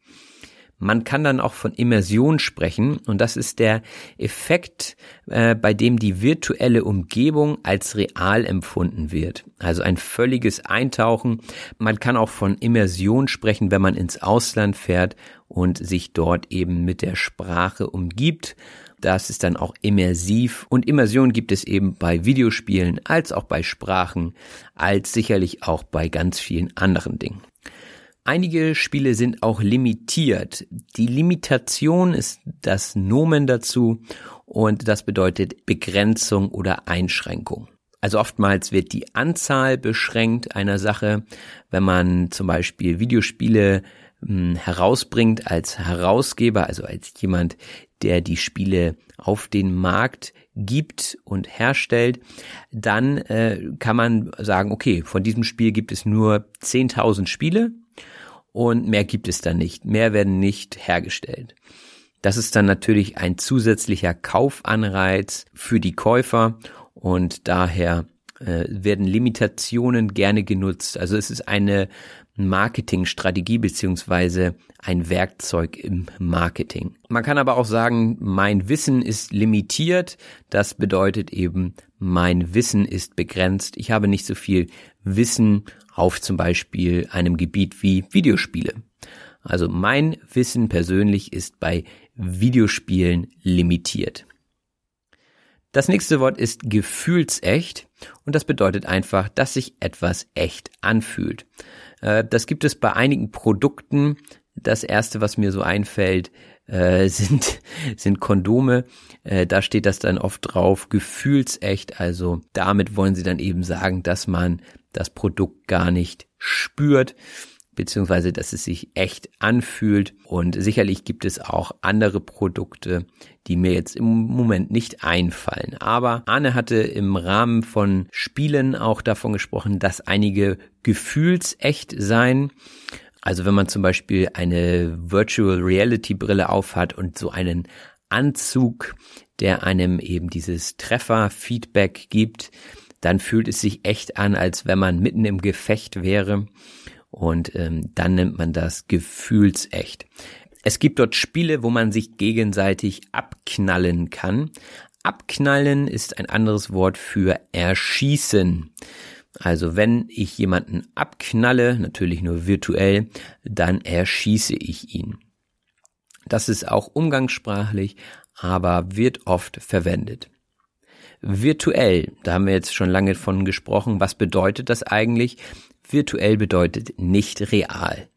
Man kann dann auch von Immersion sprechen und das ist der Effekt, äh, bei dem die virtuelle Umgebung als real empfunden wird. Also ein völliges Eintauchen. Man kann auch von Immersion sprechen, wenn man ins Ausland fährt und sich dort eben mit der Sprache umgibt. Das ist dann auch immersiv und Immersion gibt es eben bei Videospielen als auch bei Sprachen, als sicherlich auch bei ganz vielen anderen Dingen. Einige Spiele sind auch limitiert. Die Limitation ist das Nomen dazu und das bedeutet Begrenzung oder Einschränkung. Also oftmals wird die Anzahl beschränkt einer Sache, wenn man zum Beispiel Videospiele hm, herausbringt als Herausgeber, also als jemand, der die Spiele auf den Markt gibt und herstellt, dann äh, kann man sagen, okay, von diesem Spiel gibt es nur 10.000 Spiele und mehr gibt es dann nicht. Mehr werden nicht hergestellt. Das ist dann natürlich ein zusätzlicher Kaufanreiz für die Käufer und daher äh, werden Limitationen gerne genutzt. Also es ist eine Marketingstrategie beziehungsweise ein Werkzeug im Marketing. Man kann aber auch sagen, mein Wissen ist limitiert. Das bedeutet eben, mein Wissen ist begrenzt. Ich habe nicht so viel Wissen auf zum Beispiel einem Gebiet wie Videospiele. Also mein Wissen persönlich ist bei Videospielen limitiert. Das nächste Wort ist gefühlsecht und das bedeutet einfach, dass sich etwas echt anfühlt. Äh, das gibt es bei einigen Produkten. Das erste, was mir so einfällt, äh, sind, sind Kondome. Äh, da steht das dann oft drauf, gefühlsecht. Also damit wollen sie dann eben sagen, dass man das Produkt gar nicht spürt beziehungsweise dass es sich echt anfühlt. Und sicherlich gibt es auch andere Produkte, die mir jetzt im Moment nicht einfallen. Aber Arne hatte im Rahmen von Spielen auch davon gesprochen, dass einige gefühlsecht seien. Also wenn man zum Beispiel eine Virtual Reality Brille aufhat und so einen Anzug, der einem eben dieses Treffer-Feedback gibt, dann fühlt es sich echt an, als wenn man mitten im Gefecht wäre. Und ähm, dann nennt man das gefühlsecht. Es gibt dort Spiele, wo man sich gegenseitig abknallen kann. Abknallen ist ein anderes Wort für erschießen. Also wenn ich jemanden abknalle, natürlich nur virtuell, dann erschieße ich ihn. Das ist auch umgangssprachlich, aber wird oft verwendet. Virtuell, da haben wir jetzt schon lange von gesprochen. Was bedeutet das eigentlich? Virtuell bedeutet nicht real.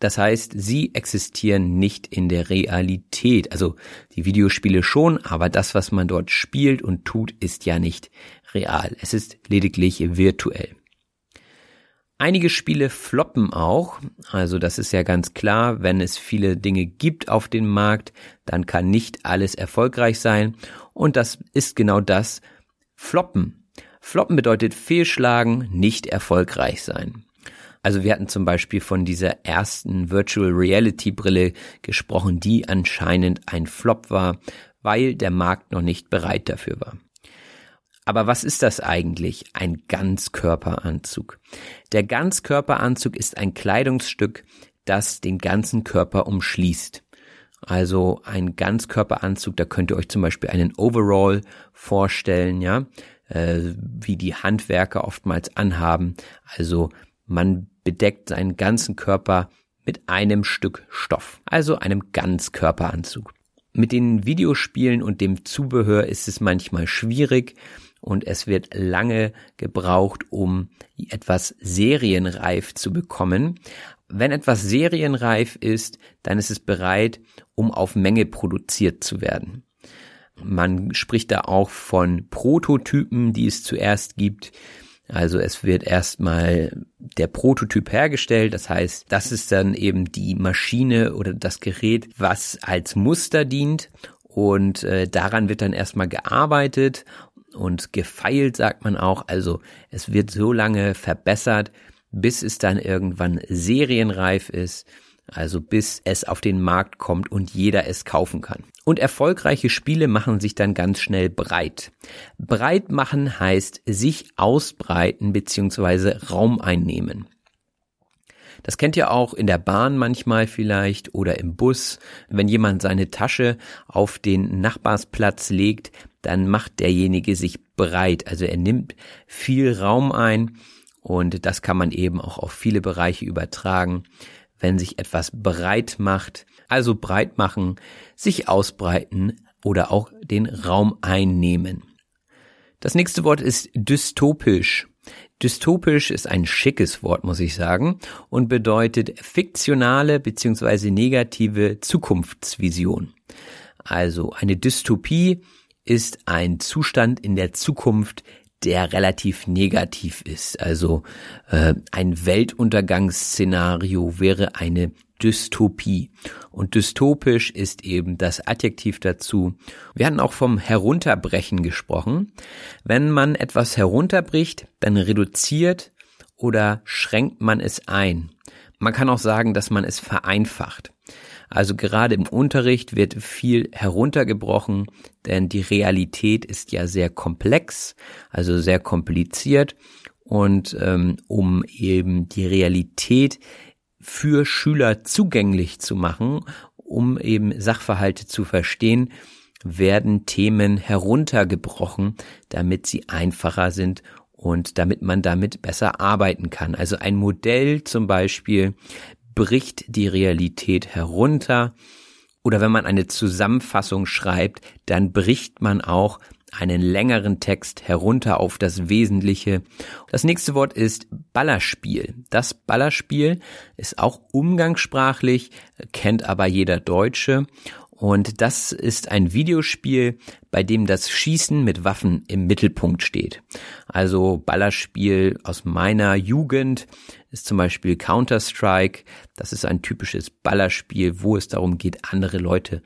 Das heißt, sie existieren nicht in der Realität. Also die Videospiele schon, aber das, was man dort spielt und tut, ist ja nicht real. Es ist lediglich virtuell. Einige Spiele floppen auch, also das ist ja ganz klar, wenn es viele Dinge gibt auf dem Markt, dann kann nicht alles erfolgreich sein und das ist genau das, floppen. Floppen bedeutet fehlschlagen, nicht erfolgreich sein. Also wir hatten zum Beispiel von dieser ersten Virtual Reality Brille gesprochen, die anscheinend ein Flop war, weil der Markt noch nicht bereit dafür war. Aber was ist das eigentlich? Ein Ganzkörperanzug. Der Ganzkörperanzug ist ein Kleidungsstück, das den ganzen Körper umschließt. Also ein Ganzkörperanzug, da könnt ihr euch zum Beispiel einen Overall vorstellen, ja, äh, wie die Handwerker oftmals anhaben. Also man bedeckt seinen ganzen Körper mit einem Stück Stoff, also einem Ganzkörperanzug. Mit den Videospielen und dem Zubehör ist es manchmal schwierig und es wird lange gebraucht, um etwas serienreif zu bekommen. Wenn etwas serienreif ist, dann ist es bereit, um auf Menge produziert zu werden. Man spricht da auch von Prototypen, die es zuerst gibt. Also es wird erstmal der Prototyp hergestellt, das heißt, das ist dann eben die Maschine oder das Gerät, was als Muster dient und äh, daran wird dann erstmal gearbeitet und gefeilt, sagt man auch. Also es wird so lange verbessert, bis es dann irgendwann serienreif ist also bis es auf den Markt kommt und jeder es kaufen kann. Und erfolgreiche Spiele machen sich dann ganz schnell breit. Breit machen heißt sich ausbreiten bzw. Raum einnehmen. Das kennt ihr auch in der Bahn manchmal vielleicht oder im Bus. Wenn jemand seine Tasche auf den Nachbarsplatz legt, dann macht derjenige sich breit. Also er nimmt viel Raum ein und das kann man eben auch auf viele Bereiche übertragen wenn sich etwas breit macht, also breit machen, sich ausbreiten oder auch den Raum einnehmen. Das nächste Wort ist dystopisch. Dystopisch ist ein schickes Wort, muss ich sagen, und bedeutet fiktionale bzw. negative Zukunftsvision. Also eine Dystopie ist ein Zustand in der Zukunft, der relativ negativ ist. Also äh, ein Weltuntergangsszenario wäre eine Dystopie. Und dystopisch ist eben das Adjektiv dazu. Wir hatten auch vom Herunterbrechen gesprochen. Wenn man etwas herunterbricht, dann reduziert oder schränkt man es ein. Man kann auch sagen, dass man es vereinfacht. Also gerade im Unterricht wird viel heruntergebrochen, denn die Realität ist ja sehr komplex, also sehr kompliziert. Und ähm, um eben die Realität für Schüler zugänglich zu machen, um eben Sachverhalte zu verstehen, werden Themen heruntergebrochen, damit sie einfacher sind und damit man damit besser arbeiten kann. Also ein Modell zum Beispiel bricht die Realität herunter oder wenn man eine Zusammenfassung schreibt, dann bricht man auch einen längeren Text herunter auf das Wesentliche. Das nächste Wort ist Ballerspiel. Das Ballerspiel ist auch umgangssprachlich, kennt aber jeder Deutsche. Und das ist ein Videospiel, bei dem das Schießen mit Waffen im Mittelpunkt steht. Also Ballerspiel aus meiner Jugend ist zum Beispiel Counter-Strike. Das ist ein typisches Ballerspiel, wo es darum geht, andere Leute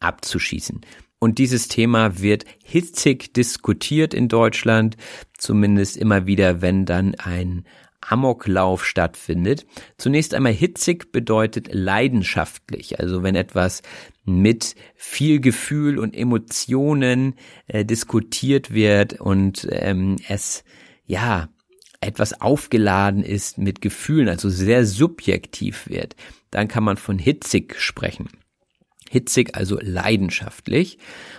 abzuschießen. Und dieses Thema wird hitzig diskutiert in Deutschland, zumindest immer wieder, wenn dann ein Amoklauf stattfindet. Zunächst einmal hitzig bedeutet leidenschaftlich, also wenn etwas mit viel Gefühl und Emotionen äh, diskutiert wird und ähm, es ja etwas aufgeladen ist mit Gefühlen, also sehr subjektiv wird, dann kann man von hitzig sprechen. Hitzig, also leidenschaftlich.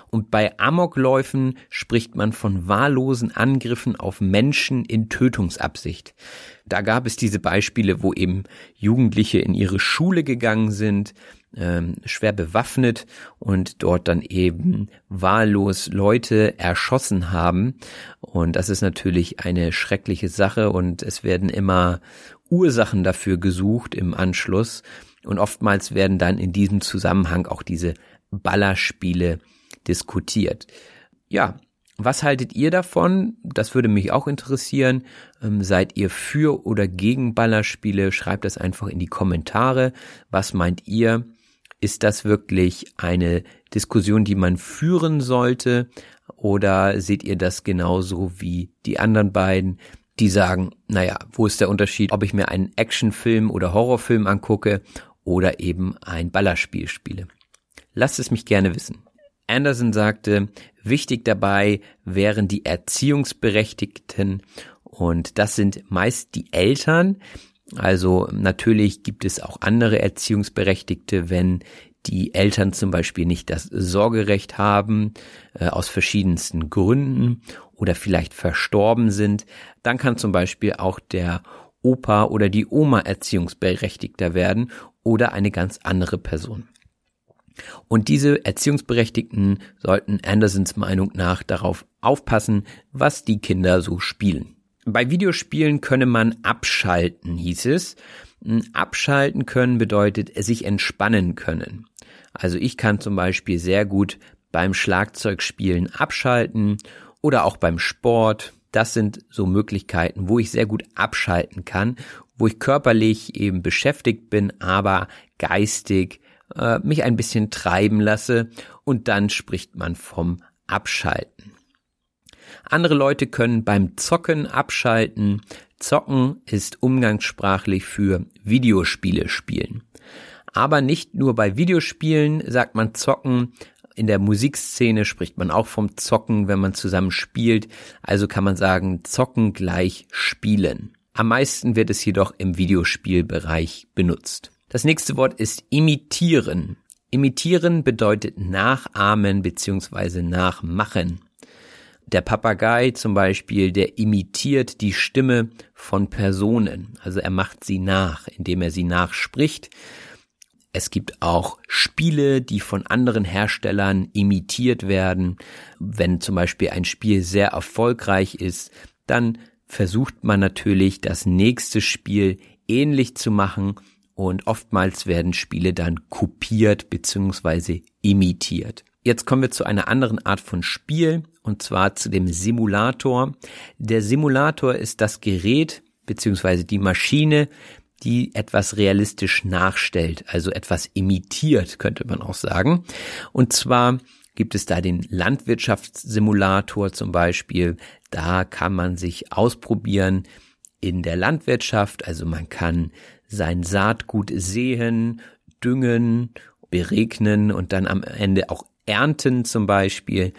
Und bei Amokläufen spricht man von wahllosen Angriffen auf Menschen in Tötungsabsicht. Da gab es diese Beispiele, wo eben Jugendliche in ihre Schule gegangen sind, ähm, schwer bewaffnet und dort dann eben wahllos Leute erschossen haben. Und das ist natürlich eine schreckliche Sache und es werden immer Ursachen dafür gesucht im Anschluss. Und oftmals werden dann in diesem Zusammenhang auch diese Ballerspiele diskutiert. Ja, was haltet ihr davon? Das würde mich auch interessieren. Ähm, seid ihr für oder gegen Ballerspiele? Schreibt das einfach in die Kommentare. Was meint ihr? Ist das wirklich eine Diskussion, die man führen sollte? Oder seht ihr das genauso wie die anderen beiden, die sagen, naja, wo ist der Unterschied, ob ich mir einen Actionfilm oder Horrorfilm angucke oder eben ein Ballerspiel spiele. Lasst es mich gerne wissen. Anderson sagte, wichtig dabei wären die Erziehungsberechtigten und das sind meist die Eltern. Also natürlich gibt es auch andere Erziehungsberechtigte, wenn die Eltern zum Beispiel nicht das Sorgerecht haben, äh, aus verschiedensten Gründen oder vielleicht verstorben sind, dann kann zum Beispiel auch der Opa oder die Oma Erziehungsberechtigter werden oder eine ganz andere Person. Und diese Erziehungsberechtigten sollten Andersons Meinung nach darauf aufpassen, was die Kinder so spielen. Bei Videospielen könne man abschalten, hieß es. Abschalten können bedeutet sich entspannen können. Also ich kann zum Beispiel sehr gut beim Schlagzeugspielen abschalten oder auch beim Sport. Das sind so Möglichkeiten, wo ich sehr gut abschalten kann wo ich körperlich eben beschäftigt bin, aber geistig äh, mich ein bisschen treiben lasse und dann spricht man vom Abschalten. Andere Leute können beim Zocken abschalten. Zocken ist umgangssprachlich für Videospiele spielen. Aber nicht nur bei Videospielen sagt man zocken. In der Musikszene spricht man auch vom Zocken, wenn man zusammen spielt. Also kann man sagen, zocken gleich spielen. Am meisten wird es jedoch im Videospielbereich benutzt. Das nächste Wort ist imitieren. Imitieren bedeutet nachahmen bzw. nachmachen. Der Papagei zum Beispiel, der imitiert die Stimme von Personen. Also er macht sie nach, indem er sie nachspricht. Es gibt auch Spiele, die von anderen Herstellern imitiert werden. Wenn zum Beispiel ein Spiel sehr erfolgreich ist, dann versucht man natürlich das nächste Spiel ähnlich zu machen und oftmals werden Spiele dann kopiert bzw. imitiert. Jetzt kommen wir zu einer anderen Art von Spiel und zwar zu dem Simulator. Der Simulator ist das Gerät bzw. die Maschine, die etwas realistisch nachstellt, also etwas imitiert, könnte man auch sagen. Und zwar gibt es da den Landwirtschaftssimulator zum Beispiel. Da kann man sich ausprobieren in der Landwirtschaft. Also man kann sein Saatgut sehen, düngen, beregnen und dann am Ende auch ernten zum Beispiel.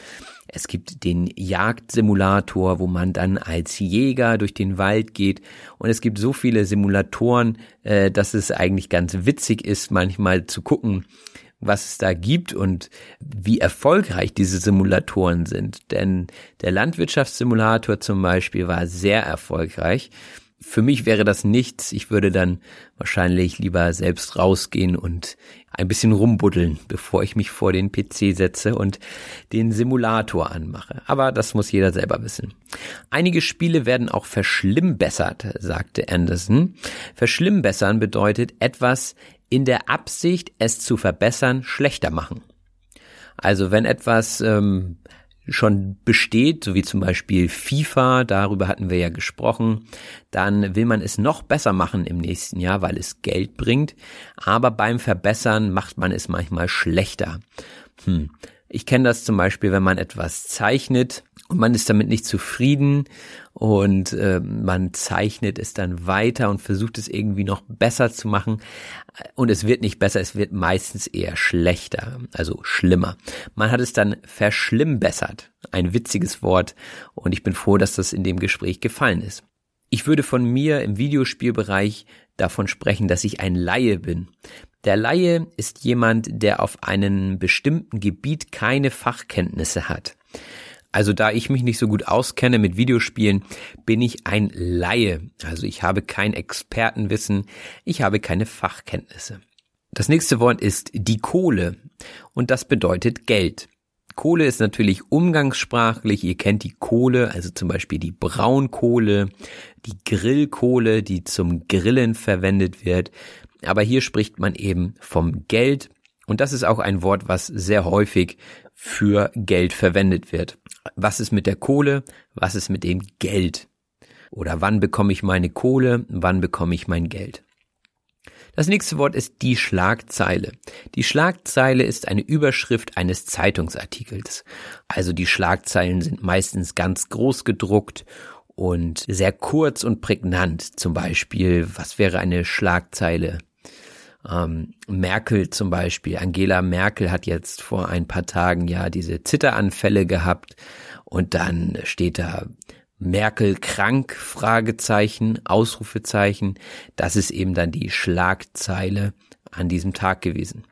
Es gibt den Jagdsimulator, wo man dann als Jäger durch den Wald geht. Und es gibt so viele Simulatoren, äh, dass es eigentlich ganz witzig ist, manchmal zu gucken, was es da gibt und wie erfolgreich diese Simulatoren sind. Denn der Landwirtschaftssimulator zum Beispiel war sehr erfolgreich. Für mich wäre das nichts. Ich würde dann wahrscheinlich lieber selbst rausgehen und ein bisschen rumbuddeln, bevor ich mich vor den PC setze und den Simulator anmache. Aber das muss jeder selber wissen. Einige Spiele werden auch verschlimmbessert, sagte Anderson. Verschlimmbessern bedeutet etwas in der Absicht, es zu verbessern, schlechter machen. Also wenn etwas ähm, schon besteht, so wie zum Beispiel FIFA, darüber hatten wir ja gesprochen, dann will man es noch besser machen im nächsten Jahr, weil es Geld bringt, aber beim Verbessern macht man es manchmal schlechter. Hm. Ich kenne das zum Beispiel, wenn man etwas zeichnet und man ist damit nicht zufrieden und äh, man zeichnet es dann weiter und versucht es irgendwie noch besser zu machen und es wird nicht besser, es wird meistens eher schlechter, also schlimmer. Man hat es dann verschlimmbessert, ein witziges Wort und ich bin froh, dass das in dem Gespräch gefallen ist. Ich würde von mir im Videospielbereich davon sprechen, dass ich ein Laie bin. Der Laie ist jemand, der auf einem bestimmten Gebiet keine Fachkenntnisse hat. Also da ich mich nicht so gut auskenne mit Videospielen, bin ich ein Laie. Also ich habe kein Expertenwissen, ich habe keine Fachkenntnisse. Das nächste Wort ist die Kohle und das bedeutet Geld. Kohle ist natürlich umgangssprachlich. Ihr kennt die Kohle, also zum Beispiel die Braunkohle, die Grillkohle, die zum Grillen verwendet wird. Aber hier spricht man eben vom Geld. Und das ist auch ein Wort, was sehr häufig für Geld verwendet wird. Was ist mit der Kohle? Was ist mit dem Geld? Oder wann bekomme ich meine Kohle? Wann bekomme ich mein Geld? Das nächste Wort ist die Schlagzeile. Die Schlagzeile ist eine Überschrift eines Zeitungsartikels. Also die Schlagzeilen sind meistens ganz groß gedruckt und sehr kurz und prägnant. Zum Beispiel, was wäre eine Schlagzeile? Ähm, Merkel zum Beispiel, Angela Merkel hat jetzt vor ein paar Tagen ja diese Zitteranfälle gehabt und dann steht da Merkel krank, Fragezeichen, Ausrufezeichen. Das ist eben dann die Schlagzeile an diesem Tag gewesen.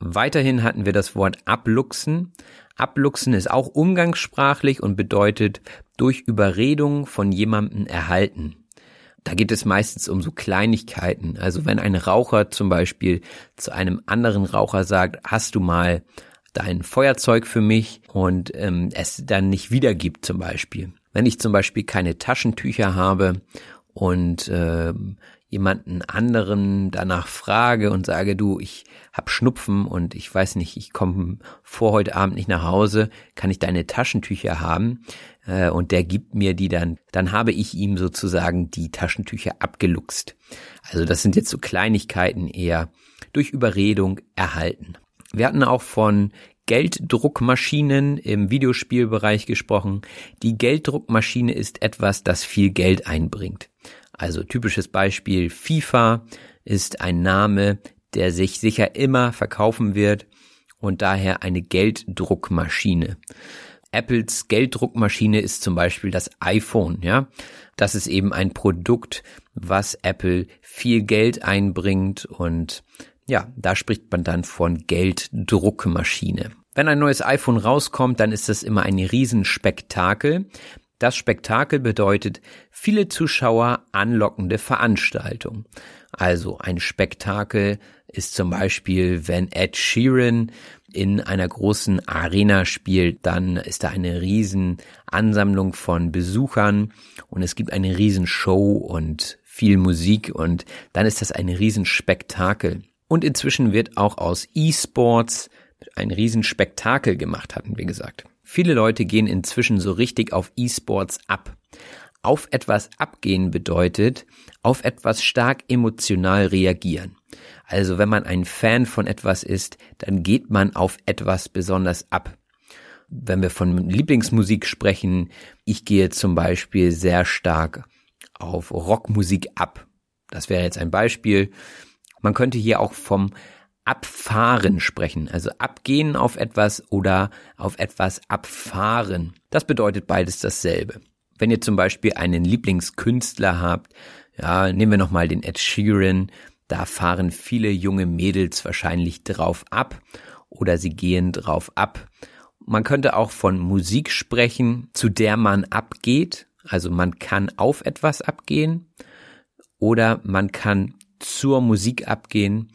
Weiterhin hatten wir das Wort abluchsen. Abluchsen ist auch umgangssprachlich und bedeutet durch Überredung von jemandem erhalten. Da geht es meistens um so Kleinigkeiten. Also wenn ein Raucher zum Beispiel zu einem anderen Raucher sagt, hast du mal dein Feuerzeug für mich und ähm, es dann nicht wiedergibt zum Beispiel. Wenn ich zum Beispiel keine Taschentücher habe und äh, jemanden anderen danach frage und sage, du, ich hab Schnupfen und ich weiß nicht, ich komme vor heute Abend nicht nach Hause, kann ich deine Taschentücher haben? Äh, und der gibt mir die dann, dann habe ich ihm sozusagen die Taschentücher abgeluchst. Also das sind jetzt so Kleinigkeiten eher durch Überredung erhalten. Wir hatten auch von Gelddruckmaschinen im Videospielbereich gesprochen. Die Gelddruckmaschine ist etwas, das viel Geld einbringt. Also typisches Beispiel FIFA ist ein Name, der sich sicher immer verkaufen wird und daher eine Gelddruckmaschine. Apples Gelddruckmaschine ist zum Beispiel das iPhone, ja. Das ist eben ein Produkt, was Apple viel Geld einbringt und ja, da spricht man dann von Gelddruckmaschine. Wenn ein neues iPhone rauskommt, dann ist das immer ein Riesenspektakel. Das Spektakel bedeutet viele Zuschauer anlockende Veranstaltung. Also ein Spektakel ist zum Beispiel, wenn Ed Sheeran in einer großen Arena spielt, dann ist da eine riesen Ansammlung von Besuchern und es gibt eine riesen Show und viel Musik und dann ist das ein riesen Spektakel. Und inzwischen wird auch aus E-Sports ein Riesenspektakel gemacht, hatten wir gesagt. Viele Leute gehen inzwischen so richtig auf E-Sports ab. Auf etwas abgehen bedeutet, auf etwas stark emotional reagieren. Also wenn man ein Fan von etwas ist, dann geht man auf etwas besonders ab. Wenn wir von Lieblingsmusik sprechen, ich gehe zum Beispiel sehr stark auf Rockmusik ab. Das wäre jetzt ein Beispiel. Man könnte hier auch vom Abfahren sprechen, also abgehen auf etwas oder auf etwas abfahren. Das bedeutet beides dasselbe. Wenn ihr zum Beispiel einen Lieblingskünstler habt, ja, nehmen wir nochmal den Ed Sheeran, Da fahren viele junge Mädels wahrscheinlich drauf ab oder sie gehen drauf ab. Man könnte auch von Musik sprechen, zu der man abgeht. Also man kann auf etwas abgehen oder man kann zur Musik abgehen.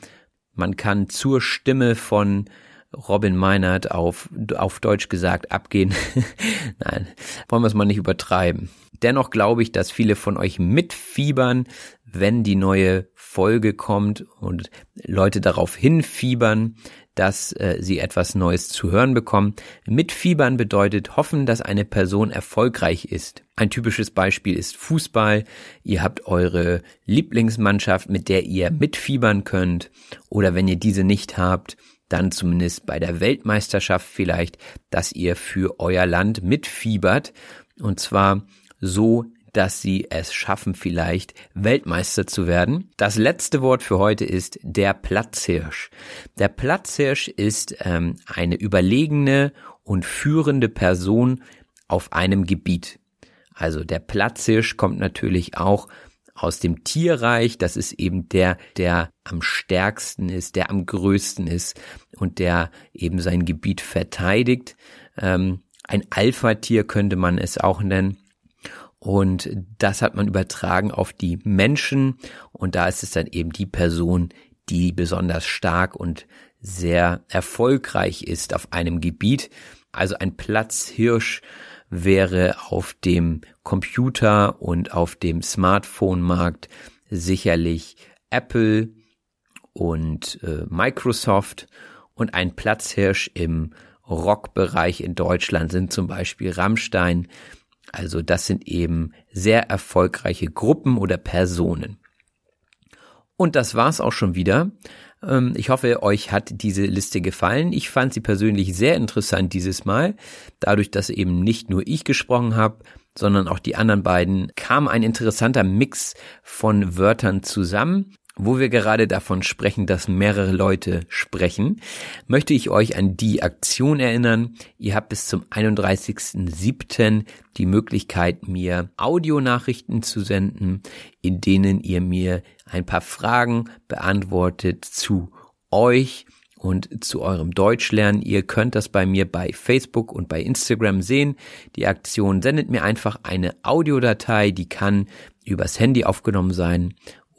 Man kann zur Stimme von Robin Meinert auf, auf Deutsch gesagt abgehen. Nein, wollen wir es mal nicht übertreiben. Dennoch glaube ich, dass viele von euch mitfiebern, wenn die neue Folge kommt und Leute darauf hinfiebern, dass äh, sie etwas Neues zu hören bekommen. Mitfiebern bedeutet hoffen, dass eine Person erfolgreich ist. Ein typisches Beispiel ist Fußball. Ihr habt eure Lieblingsmannschaft, mit der ihr mitfiebern könnt. Oder wenn ihr diese nicht habt, dann zumindest bei der Weltmeisterschaft vielleicht, dass ihr für euer Land mitfiebert. Und zwar so, dass sie es schaffen, vielleicht Weltmeister zu werden. Das letzte Wort für heute ist der Platzhirsch. Der Platzhirsch ist ähm, eine überlegene und führende Person auf einem Gebiet. Also der Platzhirsch kommt natürlich auch aus dem Tierreich. Das ist eben der, der am stärksten ist, der am größten ist und der eben sein Gebiet verteidigt. Ähm, ein Alpha-Tier könnte man es auch nennen. Und das hat man übertragen auf die Menschen. Und da ist es dann eben die Person, die besonders stark und sehr erfolgreich ist auf einem Gebiet. Also ein Platzhirsch wäre auf dem Computer und auf dem Smartphone-Markt sicherlich Apple und äh, Microsoft und ein Platzhirsch im Rockbereich in Deutschland sind zum Beispiel Rammstein. Also das sind eben sehr erfolgreiche Gruppen oder Personen. Und das war's auch schon wieder. Ähm, ich hoffe, euch hat diese Liste gefallen. Ich fand sie persönlich sehr interessant dieses Mal. Dadurch, dass eben nicht nur ich gesprochen habe, sondern auch die anderen beiden, kam ein interessanter Mix von Wörtern zusammen. Wo wir gerade davon sprechen, dass mehrere Leute sprechen, möchte ich euch an die Aktion erinnern. Ihr habt bis zum 31.07. die Möglichkeit, mir Audionachrichten zu senden, in denen ihr mir ein paar Fragen beantwortet zu euch und zu eurem Deutschlernen. Ihr könnt das bei mir bei Facebook und bei Instagram sehen. Die Aktion sendet mir einfach eine Audiodatei, die kann übers Handy aufgenommen sein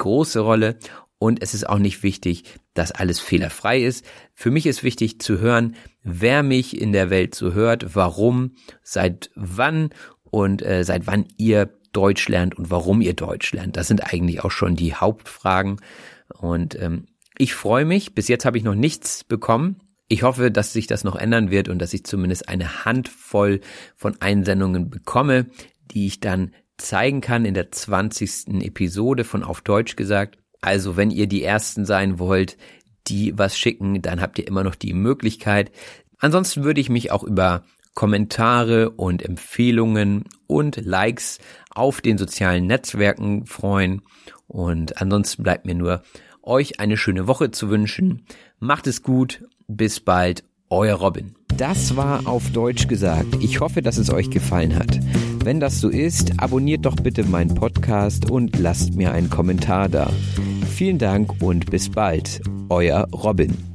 Große Rolle und es ist auch nicht wichtig, dass alles fehlerfrei ist. Für mich ist wichtig zu hören, wer mich in der Welt so hört, warum, seit wann und äh, seit wann ihr Deutsch lernt und warum ihr Deutsch lernt. Das sind eigentlich auch schon die Hauptfragen. Und ähm, ich freue mich. Bis jetzt habe ich noch nichts bekommen. Ich hoffe, dass sich das noch ändern wird und dass ich zumindest eine Handvoll von Einsendungen bekomme, die ich dann zeigen kann in der 20. Episode von Auf Deutsch gesagt. Also wenn ihr die Ersten sein wollt, die was schicken, dann habt ihr immer noch die Möglichkeit. Ansonsten würde ich mich auch über Kommentare und Empfehlungen und Likes auf den sozialen Netzwerken freuen. Und ansonsten bleibt mir nur, euch eine schöne Woche zu wünschen. Macht es gut. Bis bald. Euer Robin. Das war auf Deutsch gesagt. Ich hoffe, dass es euch gefallen hat. Wenn das so ist, abonniert doch bitte meinen Podcast und lasst mir einen Kommentar da. Vielen Dank und bis bald. Euer Robin.